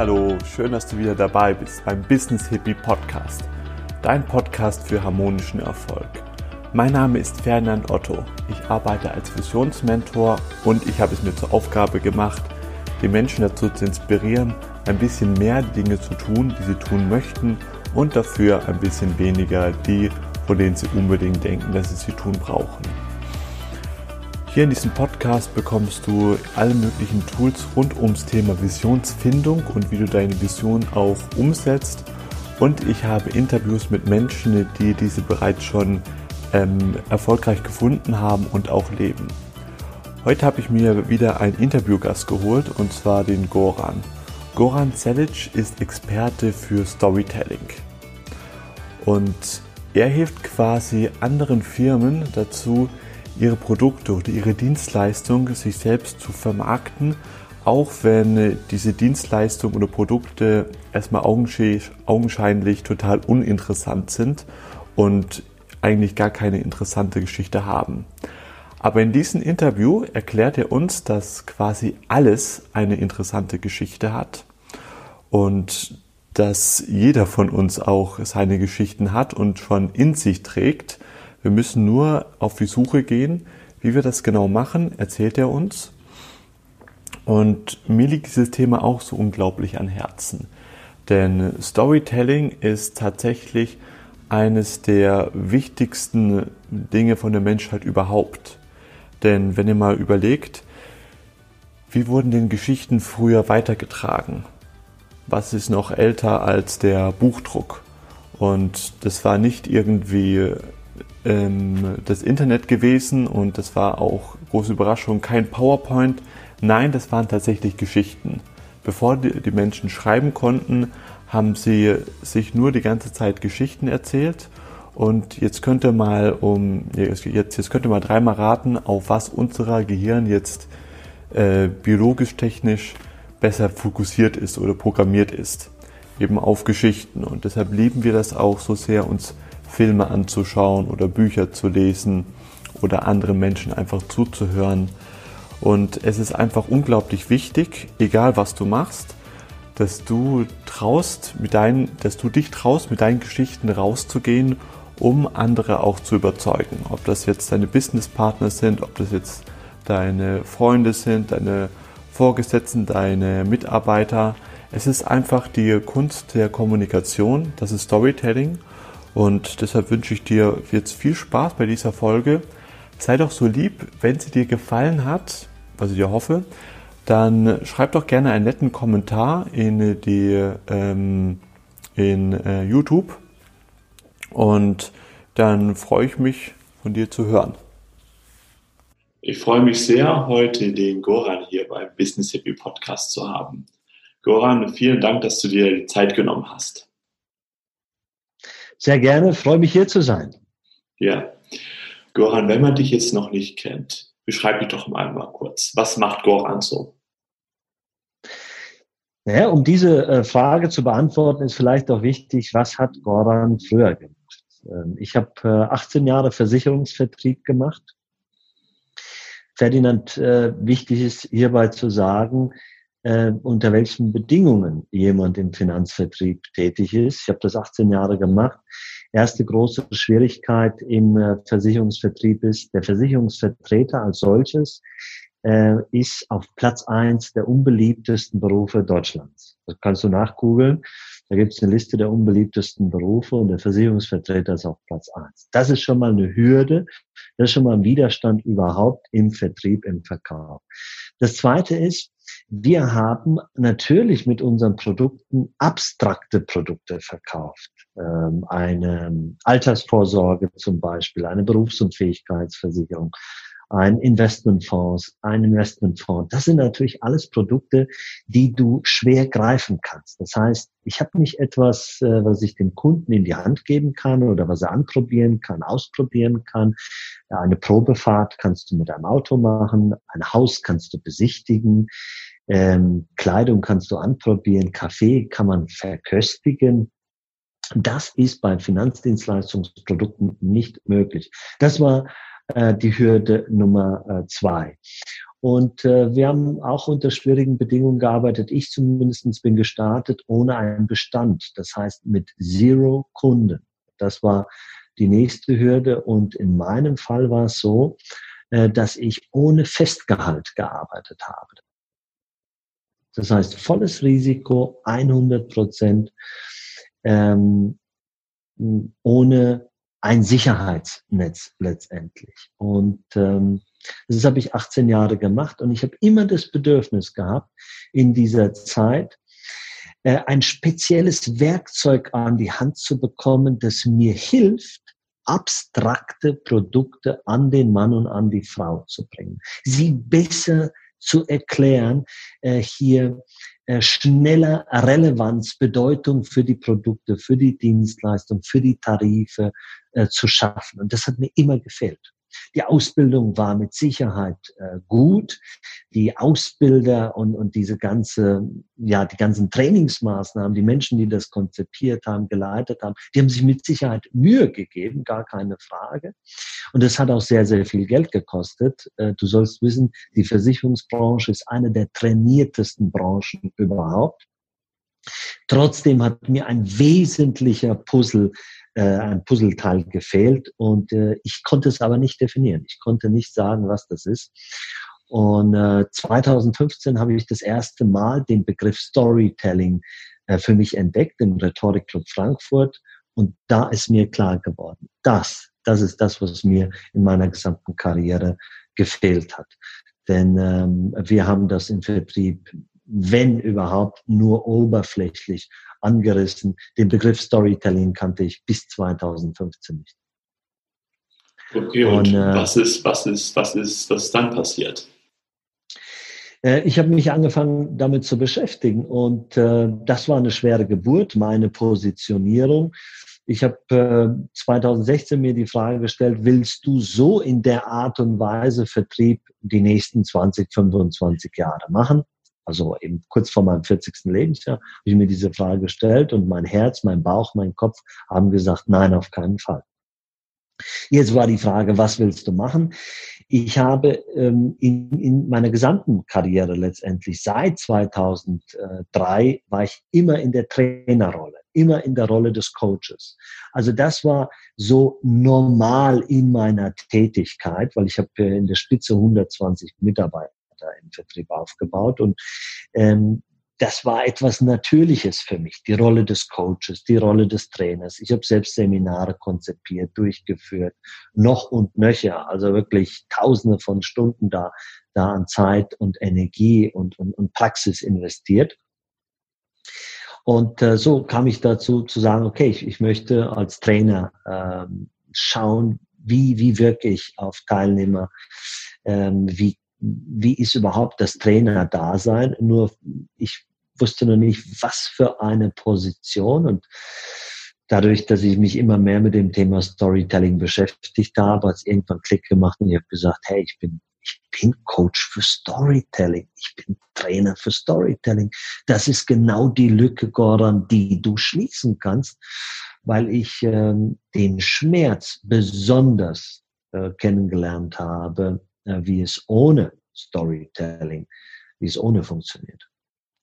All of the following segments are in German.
Hallo, schön, dass du wieder dabei bist beim Business Hippie Podcast, dein Podcast für harmonischen Erfolg. Mein Name ist Ferdinand Otto. Ich arbeite als Visionsmentor und ich habe es mir zur Aufgabe gemacht, die Menschen dazu zu inspirieren, ein bisschen mehr Dinge zu tun, die sie tun möchten und dafür ein bisschen weniger die, von denen sie unbedingt denken, dass sie sie tun brauchen. Hier in diesem Podcast bekommst du alle möglichen Tools rund ums Thema Visionsfindung und wie du deine Vision auch umsetzt. Und ich habe Interviews mit Menschen, die diese bereits schon ähm, erfolgreich gefunden haben und auch leben. Heute habe ich mir wieder einen Interviewgast geholt und zwar den Goran. Goran Celic ist Experte für Storytelling. Und er hilft quasi anderen Firmen dazu, ihre Produkte oder ihre Dienstleistung sich selbst zu vermarkten, auch wenn diese Dienstleistungen oder Produkte erstmal augenscheinlich total uninteressant sind und eigentlich gar keine interessante Geschichte haben. Aber in diesem Interview erklärt er uns, dass quasi alles eine interessante Geschichte hat und dass jeder von uns auch seine Geschichten hat und schon in sich trägt wir müssen nur auf die Suche gehen. Wie wir das genau machen, erzählt er uns. Und mir liegt dieses Thema auch so unglaublich an Herzen. Denn Storytelling ist tatsächlich eines der wichtigsten Dinge von der Menschheit überhaupt. Denn wenn ihr mal überlegt, wie wurden denn Geschichten früher weitergetragen? Was ist noch älter als der Buchdruck? Und das war nicht irgendwie ähm, das Internet gewesen und das war auch große Überraschung, kein PowerPoint. Nein, das waren tatsächlich Geschichten. Bevor die, die Menschen schreiben konnten, haben sie sich nur die ganze Zeit Geschichten erzählt. Und jetzt könnt ihr mal um jetzt, jetzt könnt ihr mal dreimal raten, auf was unser Gehirn jetzt äh, biologisch technisch besser fokussiert ist oder programmiert ist. Eben auf Geschichten. Und deshalb lieben wir das auch so sehr, uns Filme anzuschauen oder Bücher zu lesen oder anderen Menschen einfach zuzuhören. Und es ist einfach unglaublich wichtig, egal was du machst, dass du traust, mit deinen, dass du dich traust, mit deinen Geschichten rauszugehen, um andere auch zu überzeugen. Ob das jetzt deine Businesspartner sind, ob das jetzt deine Freunde sind, deine Vorgesetzten, deine Mitarbeiter. Es ist einfach die Kunst der Kommunikation, das ist Storytelling und deshalb wünsche ich dir jetzt viel Spaß bei dieser Folge. Sei doch so lieb, wenn sie dir gefallen hat, was ich dir hoffe, dann schreib doch gerne einen netten Kommentar in die ähm, in äh, YouTube und dann freue ich mich von dir zu hören. Ich freue mich sehr, heute den Goran hier beim Business Hippie Podcast zu haben. Goran, vielen Dank, dass du dir die Zeit genommen hast. Sehr gerne, freue mich hier zu sein. Ja. Goran, wenn man dich jetzt noch nicht kennt, beschreib dich doch mal, mal kurz. Was macht Goran so? Naja, um diese äh, Frage zu beantworten, ist vielleicht auch wichtig, was hat Goran früher gemacht? Ähm, ich habe äh, 18 Jahre Versicherungsvertrieb gemacht. Ferdinand, äh, wichtig ist hierbei zu sagen, äh, unter welchen Bedingungen jemand im Finanzvertrieb tätig ist. Ich habe das 18 Jahre gemacht. Erste große Schwierigkeit im äh, Versicherungsvertrieb ist, der Versicherungsvertreter als solches äh, ist auf Platz eins der unbeliebtesten Berufe Deutschlands. Das kannst du nachgoogeln. Da gibt es eine Liste der unbeliebtesten Berufe und der Versicherungsvertreter ist auf Platz eins. Das ist schon mal eine Hürde. Das ist schon mal ein Widerstand überhaupt im Vertrieb, im Verkauf. Das zweite ist, wir haben natürlich mit unseren Produkten abstrakte Produkte verkauft. Ähm, eine Altersvorsorge zum Beispiel, eine Berufsunfähigkeitsversicherung, ein Investmentfonds, ein Investmentfonds. Das sind natürlich alles Produkte, die du schwer greifen kannst. Das heißt, ich habe nicht etwas, äh, was ich dem Kunden in die Hand geben kann oder was er anprobieren kann, ausprobieren kann. Eine Probefahrt kannst du mit einem Auto machen, ein Haus kannst du besichtigen. Ähm, Kleidung kannst du anprobieren, Kaffee kann man verköstigen. Das ist bei Finanzdienstleistungsprodukten nicht möglich. Das war äh, die Hürde Nummer äh, zwei. Und äh, wir haben auch unter schwierigen Bedingungen gearbeitet. Ich zumindest bin gestartet ohne einen Bestand. Das heißt mit Zero Kunden. Das war die nächste Hürde. Und in meinem Fall war es so, äh, dass ich ohne Festgehalt gearbeitet habe. Das heißt, volles Risiko, 100 Prozent, ähm, ohne ein Sicherheitsnetz letztendlich. Und ähm, das habe ich 18 Jahre gemacht und ich habe immer das Bedürfnis gehabt, in dieser Zeit äh, ein spezielles Werkzeug an die Hand zu bekommen, das mir hilft, abstrakte Produkte an den Mann und an die Frau zu bringen, sie besser zu erklären, äh, hier schneller Relevanz, Bedeutung für die Produkte, für die Dienstleistung, für die Tarife äh, zu schaffen. Und das hat mir immer gefehlt. Die Ausbildung war mit Sicherheit äh, gut. Die Ausbilder und, und diese ganze, ja, die ganzen Trainingsmaßnahmen, die Menschen, die das konzipiert haben, geleitet haben, die haben sich mit Sicherheit Mühe gegeben, gar keine Frage. Und das hat auch sehr, sehr viel Geld gekostet. Äh, du sollst wissen, die Versicherungsbranche ist eine der trainiertesten Branchen überhaupt. Trotzdem hat mir ein wesentlicher Puzzle äh, ein Puzzleteil gefehlt und äh, ich konnte es aber nicht definieren. Ich konnte nicht sagen, was das ist. Und äh, 2015 habe ich das erste Mal den Begriff Storytelling äh, für mich entdeckt im Rhetorikclub Frankfurt und da ist mir klar geworden, das, das ist das, was mir in meiner gesamten Karriere gefehlt hat. Denn ähm, wir haben das im Vertrieb, wenn überhaupt, nur oberflächlich angerissen. Den Begriff Storytelling kannte ich bis 2015 nicht. Okay, und, und äh, was ist, was ist, was ist, was ist dann passiert? Äh, ich habe mich angefangen damit zu beschäftigen und äh, das war eine schwere Geburt, meine Positionierung. Ich habe äh, 2016 mir die Frage gestellt, willst du so in der Art und Weise Vertrieb die nächsten 20, 25 Jahre machen? Also eben kurz vor meinem 40. Lebensjahr, habe ich mir diese Frage gestellt und mein Herz, mein Bauch, mein Kopf haben gesagt, nein, auf keinen Fall. Jetzt war die Frage, was willst du machen? Ich habe ähm, in, in meiner gesamten Karriere letztendlich seit 2003 war ich immer in der Trainerrolle, immer in der Rolle des Coaches. Also das war so normal in meiner Tätigkeit, weil ich habe in der Spitze 120 Mitarbeiter Mitarbeiter im Vertrieb aufgebaut. Und ähm, das war etwas Natürliches für mich, die Rolle des Coaches, die Rolle des Trainers. Ich habe selbst Seminare konzipiert, durchgeführt, noch und nöcher, also wirklich Tausende von Stunden da, da an Zeit und Energie und, und, und Praxis investiert. Und äh, so kam ich dazu zu sagen, okay, ich, ich möchte als Trainer ähm, schauen, wie, wie wirke ich auf Teilnehmer, ähm, wie wie ist überhaupt das Trainer-Dasein? Nur ich wusste noch nicht, was für eine Position und dadurch, dass ich mich immer mehr mit dem Thema Storytelling beschäftigt habe, hat es irgendwann Klick gemacht und ich habe gesagt, hey, ich bin, ich bin Coach für Storytelling. Ich bin Trainer für Storytelling. Das ist genau die Lücke, Goran, die du schließen kannst, weil ich ähm, den Schmerz besonders äh, kennengelernt habe, wie es ohne Storytelling, wie es ohne funktioniert.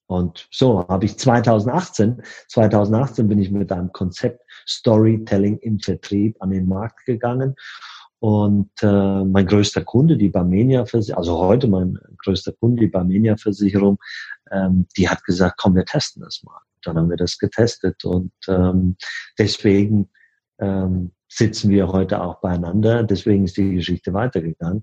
Und so habe ich 2018, 2018 bin ich mit einem Konzept Storytelling im Vertrieb an den Markt gegangen. Und äh, mein größter Kunde, die Barmenia Versicherung, also heute mein größter Kunde, die Barmenia Versicherung, ähm, die hat gesagt, komm, wir testen das mal. Dann haben wir das getestet und ähm, deswegen ähm, sitzen wir heute auch beieinander. Deswegen ist die Geschichte weitergegangen.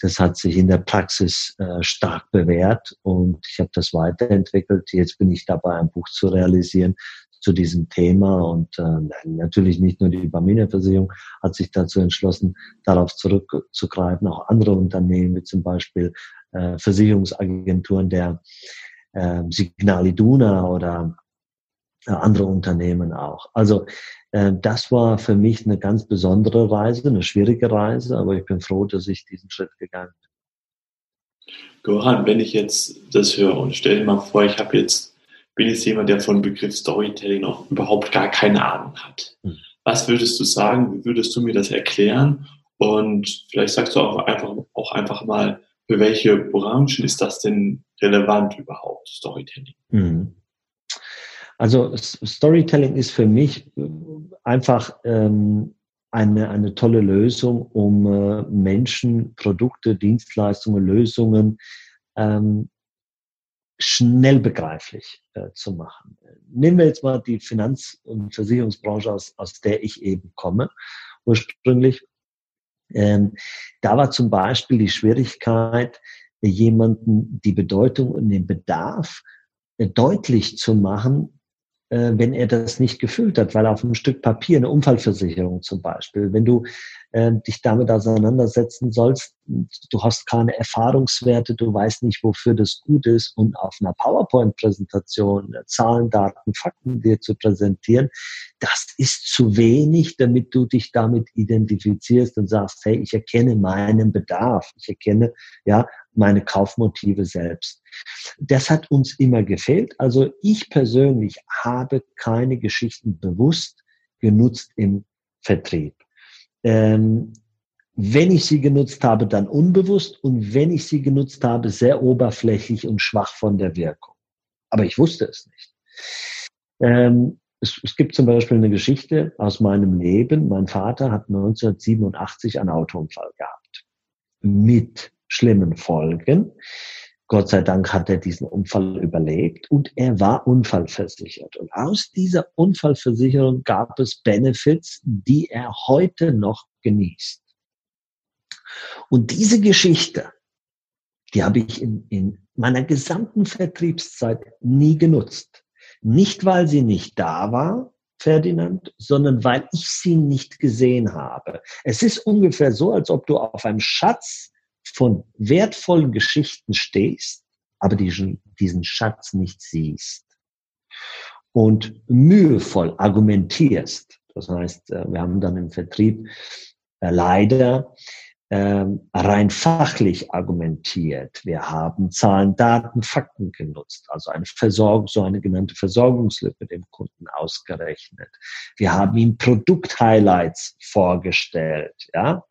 Das hat sich in der Praxis äh, stark bewährt und ich habe das weiterentwickelt. Jetzt bin ich dabei, ein Buch zu realisieren zu diesem Thema und äh, natürlich nicht nur die Barmenia-Versicherung hat sich dazu entschlossen, darauf zurückzugreifen, auch andere Unternehmen wie zum Beispiel äh, Versicherungsagenturen der äh, Signal Iduna oder äh, andere Unternehmen auch. Also das war für mich eine ganz besondere Reise, eine schwierige Reise, aber ich bin froh, dass ich diesen Schritt gegangen bin. Goran, wenn ich jetzt das höre und stell dir mal vor, ich habe jetzt, bin jetzt jemand, der von Begriff Storytelling noch überhaupt gar keine Ahnung hat. Hm. Was würdest du sagen? Wie würdest du mir das erklären? Und vielleicht sagst du auch einfach, auch einfach mal, für welche Branchen ist das denn relevant überhaupt, Storytelling? Mhm. Also Storytelling ist für mich äh, einfach ähm, eine, eine tolle Lösung, um äh, Menschen, Produkte, Dienstleistungen, Lösungen ähm, schnell begreiflich äh, zu machen. Nehmen wir jetzt mal die Finanz- und Versicherungsbranche, aus, aus der ich eben komme, ursprünglich. Ähm, da war zum Beispiel die Schwierigkeit, jemanden die Bedeutung und den Bedarf äh, deutlich zu machen, wenn er das nicht gefüllt hat, weil auf einem Stück Papier, eine Unfallversicherung zum Beispiel, wenn du äh, dich damit auseinandersetzen sollst, du hast keine Erfahrungswerte, du weißt nicht, wofür das gut ist und auf einer PowerPoint-Präsentation äh, Zahlen, Daten, Fakten dir zu präsentieren, das ist zu wenig, damit du dich damit identifizierst und sagst, hey, ich erkenne meinen Bedarf, ich erkenne ja meine Kaufmotive selbst. Das hat uns immer gefehlt. Also ich persönlich habe keine Geschichten bewusst genutzt im Vertrieb. Ähm, wenn ich sie genutzt habe, dann unbewusst und wenn ich sie genutzt habe, sehr oberflächlich und schwach von der Wirkung. Aber ich wusste es nicht. Ähm, es, es, gibt zum Beispiel eine Geschichte aus meinem Leben. Mein Vater hat 1987 einen Autounfall gehabt. Mit schlimmen Folgen. Gott sei Dank hat er diesen Unfall überlebt und er war unfallversichert. Und aus dieser Unfallversicherung gab es Benefits, die er heute noch genießt. Und diese Geschichte, die habe ich in, in meiner gesamten Vertriebszeit nie genutzt. Nicht, weil sie nicht da war, Ferdinand, sondern weil ich sie nicht gesehen habe. Es ist ungefähr so, als ob du auf einem Schatz von wertvollen Geschichten stehst, aber diesen, diesen Schatz nicht siehst und mühevoll argumentierst. Das heißt, äh, wir haben dann im Vertrieb äh, leider ähm, rein fachlich argumentiert. Wir haben Zahlen, Daten, Fakten genutzt, also eine Versorgung, so eine genannte Versorgungslücke dem Kunden ausgerechnet. Wir haben ihm Produkt-Highlights vorgestellt, ja.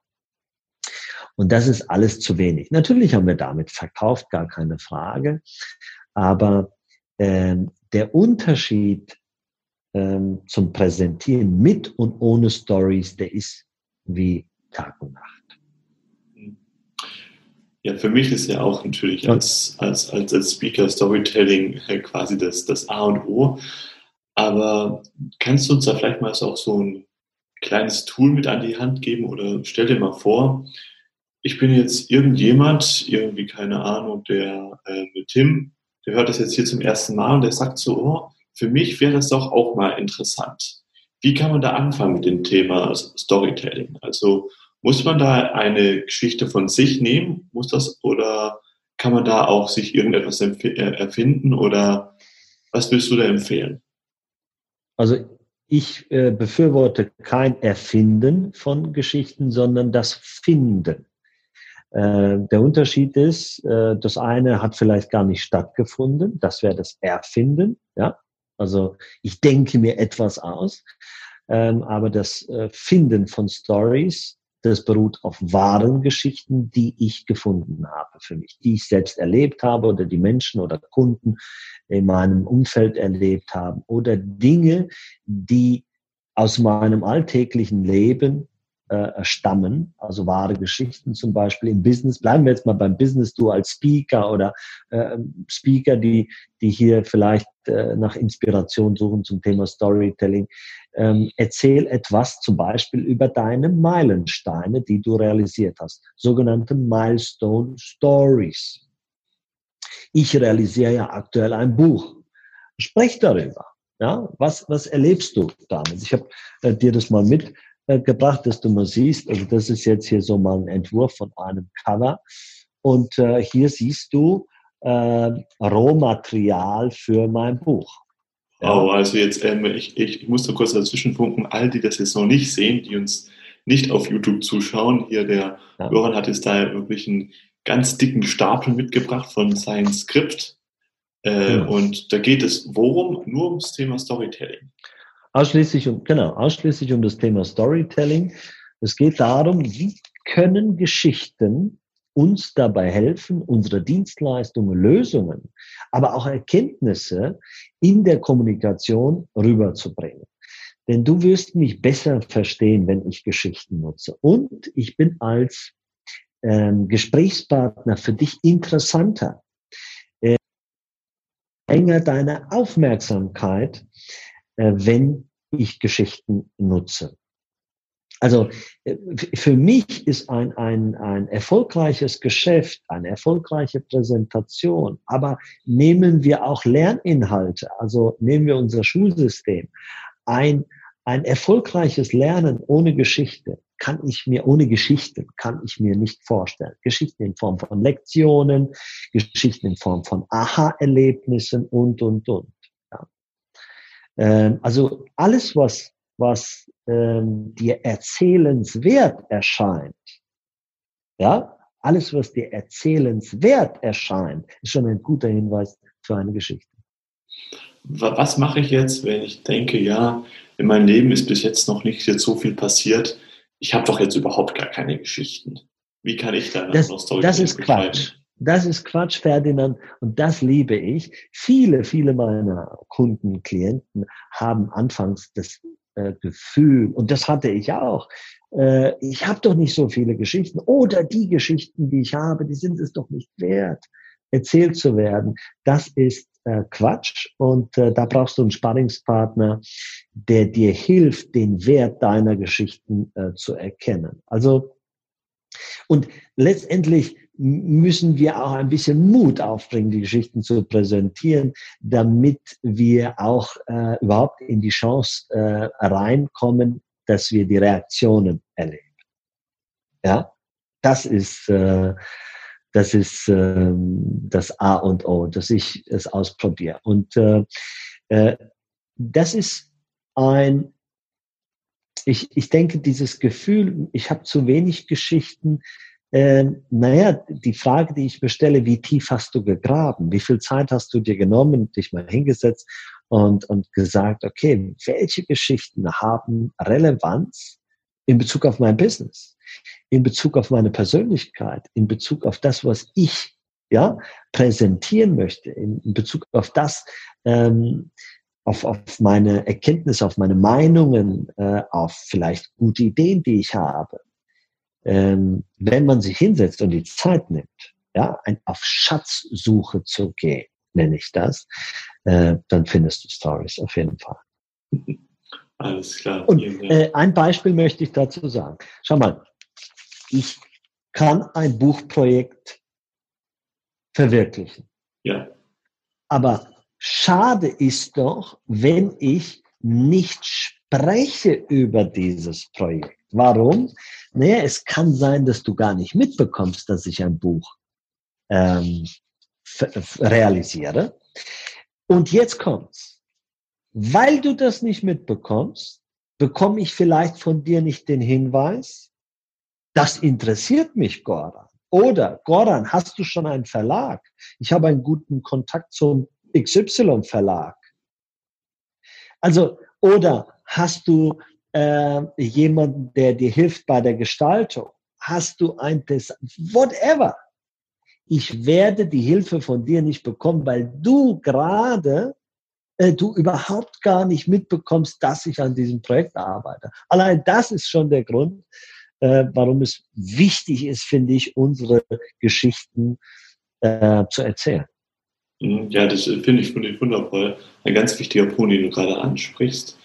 Und das ist alles zu wenig. Natürlich haben wir damit verkauft, gar keine Frage. Aber ähm, der Unterschied ähm, zum Präsentieren mit und ohne Stories, der ist wie Tag und Nacht. Ja, für mich ist ja auch natürlich als, als, als, als Speaker Storytelling quasi das, das A und O. Aber kannst du uns da vielleicht mal auch so ein kleines Tool mit an die Hand geben oder stell dir mal vor, ich bin jetzt irgendjemand, irgendwie keine Ahnung, der äh, Tim, der hört das jetzt hier zum ersten Mal und der sagt so, oh, für mich wäre das doch auch mal interessant. Wie kann man da anfangen mit dem Thema Storytelling? Also muss man da eine Geschichte von sich nehmen? Muss das oder kann man da auch sich irgendetwas äh, erfinden oder was willst du da empfehlen? Also ich äh, befürworte kein Erfinden von Geschichten, sondern das Finden. Äh, der Unterschied ist, äh, das eine hat vielleicht gar nicht stattgefunden, das wäre das Erfinden, ja. Also ich denke mir etwas aus, ähm, aber das äh, Finden von Stories, das beruht auf wahren Geschichten, die ich gefunden habe für mich, die ich selbst erlebt habe oder die Menschen oder Kunden in meinem Umfeld erlebt haben oder Dinge, die aus meinem alltäglichen Leben äh, stammen, also wahre Geschichten zum Beispiel im Business. Bleiben wir jetzt mal beim Business, du als Speaker oder äh, Speaker, die, die hier vielleicht äh, nach Inspiration suchen zum Thema Storytelling. Ähm, erzähl etwas zum Beispiel über deine Meilensteine, die du realisiert hast, sogenannte Milestone Stories. Ich realisiere ja aktuell ein Buch. Sprech darüber. Ja, was, was erlebst du damit? Ich habe äh, dir das mal mit äh, gebracht, dass du mal siehst, also das ist jetzt hier so mal ein Entwurf von einem Cover. Und äh, hier siehst du äh, Rohmaterial für mein Buch. Ja. Oh, also jetzt, ähm, ich, ich, ich muss so kurz dazwischen funken, all die das jetzt noch nicht sehen, die uns nicht auf YouTube zuschauen, hier der ja. Johann hat jetzt da wirklich einen ganz dicken Stapel mitgebracht von seinem Skript. Äh, ja. Und da geht es worum? Nur ums Thema Storytelling. Ausschließlich um, genau, ausschließlich um das Thema Storytelling. Es geht darum, wie können Geschichten uns dabei helfen, unsere Dienstleistungen, Lösungen, aber auch Erkenntnisse in der Kommunikation rüberzubringen. Denn du wirst mich besser verstehen, wenn ich Geschichten nutze. Und ich bin als ähm, Gesprächspartner für dich interessanter. Äh, enger deine Aufmerksamkeit, wenn ich Geschichten nutze. Also äh, für mich ist ein, ein, ein erfolgreiches Geschäft, eine erfolgreiche Präsentation, aber nehmen wir auch Lerninhalte, also nehmen wir unser Schulsystem, ein, ein erfolgreiches Lernen ohne Geschichte kann ich mir, ohne Geschichten kann ich mir nicht vorstellen. Geschichten in Form von Lektionen, Geschichten in Form von Aha-Erlebnissen und, und, und. Ähm, also alles, was, was ähm, dir erzählenswert erscheint, ja, alles, was dir erzählenswert erscheint, ist schon ein guter Hinweis für eine Geschichte. Was mache ich jetzt, wenn ich denke, ja, in meinem Leben ist bis jetzt noch nicht jetzt so viel passiert, ich habe doch jetzt überhaupt gar keine Geschichten. Wie kann ich dann das, noch Story Das ist Quatsch. Das ist Quatsch, Ferdinand, und das liebe ich. Viele, viele meiner Kunden, Klienten haben anfangs das äh, Gefühl, und das hatte ich auch, äh, ich habe doch nicht so viele Geschichten oder die Geschichten, die ich habe, die sind es doch nicht wert, erzählt zu werden. Das ist äh, Quatsch und äh, da brauchst du einen Sparringspartner, der dir hilft, den Wert deiner Geschichten äh, zu erkennen. Also und letztendlich müssen wir auch ein bisschen Mut aufbringen, die Geschichten zu präsentieren, damit wir auch äh, überhaupt in die Chance äh, reinkommen, dass wir die Reaktionen erleben. Ja, das ist äh, das ist ähm, das A und O, dass ich es ausprobiere. Und äh, äh, das ist ein, ich, ich denke, dieses Gefühl, ich habe zu wenig Geschichten, äh, naja, die Frage, die ich mir stelle, wie tief hast du gegraben? Wie viel Zeit hast du dir genommen, dich mal hingesetzt und, und gesagt, okay, welche Geschichten haben Relevanz in Bezug auf mein Business? in Bezug auf meine Persönlichkeit, in Bezug auf das, was ich ja präsentieren möchte, in, in Bezug auf das, ähm, auf, auf meine Erkenntnisse, auf meine Meinungen, äh, auf vielleicht gute Ideen, die ich habe. Ähm, wenn man sich hinsetzt und die Zeit nimmt, ja, ein, auf Schatzsuche zu gehen, nenne ich das, äh, dann findest du Stories auf jeden Fall. Alles klar. Und äh, ein Beispiel möchte ich dazu sagen. Schau mal, ich kann ein Buchprojekt verwirklichen. Ja. Aber schade ist doch, wenn ich nicht spreche über dieses Projekt. Warum? Naja, es kann sein, dass du gar nicht mitbekommst, dass ich ein Buch ähm, realisiere. Und jetzt kommt's. Weil du das nicht mitbekommst, bekomme ich vielleicht von dir nicht den Hinweis, das interessiert mich, Goran. Oder, Goran, hast du schon einen Verlag? Ich habe einen guten Kontakt zum XY-Verlag. Also, oder hast du äh, jemanden, der dir hilft bei der Gestaltung? Hast du ein Design? Whatever. Ich werde die Hilfe von dir nicht bekommen, weil du gerade äh, du überhaupt gar nicht mitbekommst, dass ich an diesem Projekt arbeite. Allein das ist schon der Grund, äh, warum es wichtig ist, finde ich, unsere Geschichten äh, zu erzählen. Mhm, ja, das finde ich, find ich wundervoll. Ein ganz wichtiger Punkt, den du gerade ansprichst.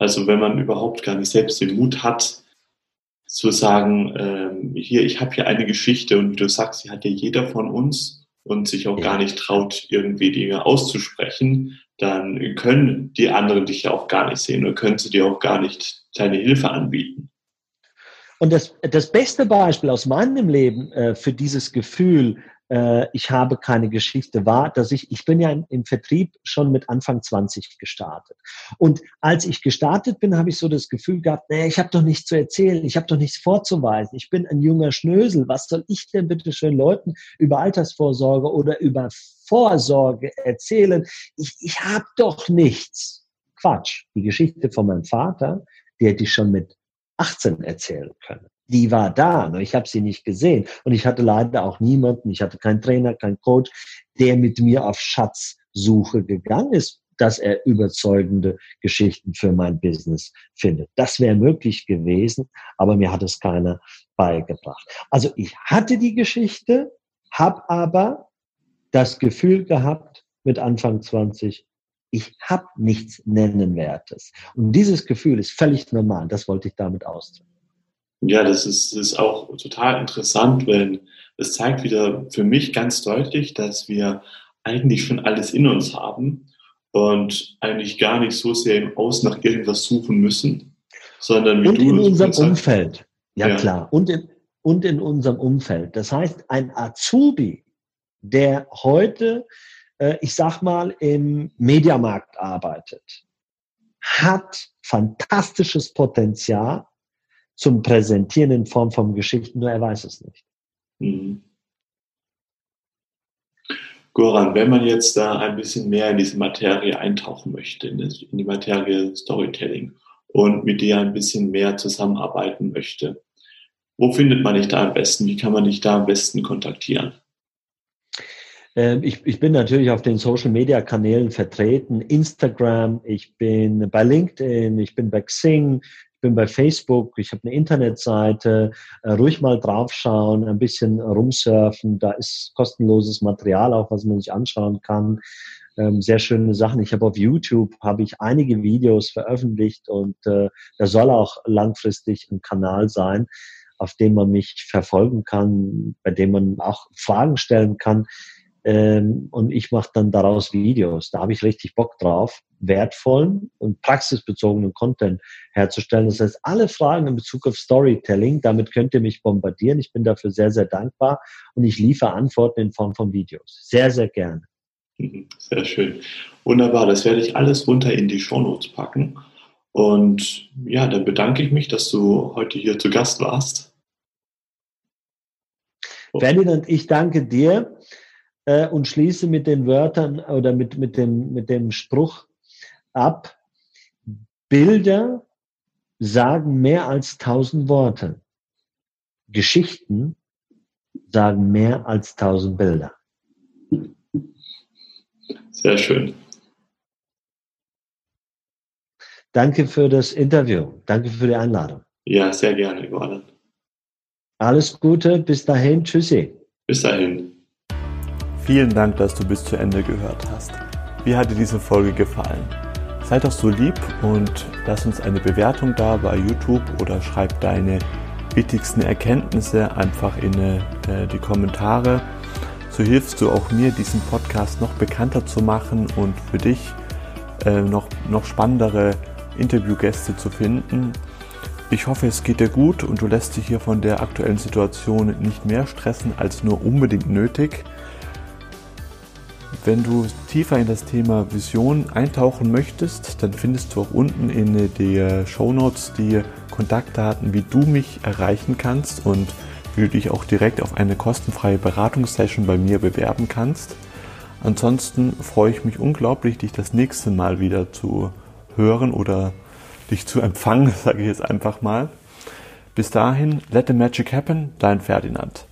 Also wenn man überhaupt gar nicht selbst den Mut hat, zu sagen, ähm, hier, ich habe hier eine Geschichte und wie du sagst, die hat ja jeder von uns und sich auch ja. gar nicht traut, irgendwie Dinge auszusprechen, dann können die anderen dich ja auch gar nicht sehen und können sie dir auch gar nicht deine Hilfe anbieten. Und das, das beste Beispiel aus meinem Leben äh, für dieses Gefühl, äh, ich habe keine Geschichte, war, dass ich, ich bin ja im, im Vertrieb schon mit Anfang 20 gestartet. Und als ich gestartet bin, habe ich so das Gefühl gehabt, naja, ich habe doch nichts zu erzählen, ich habe doch nichts vorzuweisen, ich bin ein junger Schnösel, was soll ich denn bitte schön Leuten über Altersvorsorge oder über Vorsorge erzählen? Ich, ich habe doch nichts. Quatsch. Die Geschichte von meinem Vater, die hätte ich schon mit 18 erzählen können. Die war da, nur ich habe sie nicht gesehen. Und ich hatte leider auch niemanden, ich hatte keinen Trainer, keinen Coach, der mit mir auf Schatzsuche gegangen ist, dass er überzeugende Geschichten für mein Business findet. Das wäre möglich gewesen, aber mir hat es keiner beigebracht. Also ich hatte die Geschichte, habe aber das Gefühl gehabt mit Anfang 20, ich habe nichts Nennenwertes. Und dieses Gefühl ist völlig normal. Das wollte ich damit ausdrücken. Ja, das ist, ist auch total interessant, weil es zeigt wieder für mich ganz deutlich, dass wir eigentlich schon alles in uns haben und eigentlich gar nicht so sehr im Aus nach irgendwas suchen müssen, sondern wie und du in unserem Umfeld. Ja, ja, klar. Und in, und in unserem Umfeld. Das heißt, ein Azubi, der heute, äh, ich sag mal, im Mediamarkt arbeitet, hat fantastisches Potenzial zum Präsentieren in Form von Geschichten, nur er weiß es nicht. Mhm. Goran, wenn man jetzt da ein bisschen mehr in diese Materie eintauchen möchte, in die Materie Storytelling und mit dir ein bisschen mehr zusammenarbeiten möchte, wo findet man dich da am besten? Wie kann man dich da am besten kontaktieren? Ähm, ich, ich bin natürlich auf den Social Media Kanälen vertreten. Instagram, ich bin bei LinkedIn, ich bin bei Xing, bin bei Facebook, ich habe eine Internetseite, äh, ruhig mal draufschauen, ein bisschen rumsurfen. Da ist kostenloses Material auch, was man sich anschauen kann. Ähm, sehr schöne Sachen. Ich habe auf YouTube habe ich einige Videos veröffentlicht und äh, da soll auch langfristig ein Kanal sein auf dem man mich verfolgen kann, bei dem man auch Fragen stellen kann. Ähm, und ich mache dann daraus Videos. Da habe ich richtig Bock drauf, wertvollen und praxisbezogenen Content herzustellen. Das heißt, alle Fragen in Bezug auf Storytelling, damit könnt ihr mich bombardieren. Ich bin dafür sehr, sehr dankbar und ich liefere Antworten in Form von Videos. Sehr, sehr gerne. Sehr schön. Wunderbar. Das werde ich alles runter in die Shownotes packen. Und ja, dann bedanke ich mich, dass du heute hier zu Gast warst. Ferdinand, ich danke dir äh, und schließe mit den Wörtern oder mit, mit, dem, mit dem Spruch ab. Bilder sagen mehr als tausend Worte. Geschichten sagen mehr als tausend Bilder. Sehr schön. Danke für das Interview. Danke für die Einladung. Ja, sehr gerne, Johanna. Alles Gute, bis dahin, tschüssi. Bis dahin. Vielen Dank, dass du bis zu Ende gehört hast. Wie hat dir diese Folge gefallen? Sei doch so lieb und lass uns eine Bewertung da bei YouTube oder schreib deine wichtigsten Erkenntnisse einfach in äh, die Kommentare. So hilfst du auch mir, diesen Podcast noch bekannter zu machen und für dich äh, noch, noch spannendere Interviewgäste zu finden. Ich hoffe, es geht dir gut und du lässt dich hier von der aktuellen Situation nicht mehr stressen als nur unbedingt nötig. Wenn du tiefer in das Thema Vision eintauchen möchtest, dann findest du auch unten in den Show Notes die Kontaktdaten, wie du mich erreichen kannst und wie du dich auch direkt auf eine kostenfreie Beratungssession bei mir bewerben kannst. Ansonsten freue ich mich unglaublich, dich das nächste Mal wieder zu hören oder dich zu empfangen, sage ich jetzt einfach mal. Bis dahin, let the magic happen, dein Ferdinand.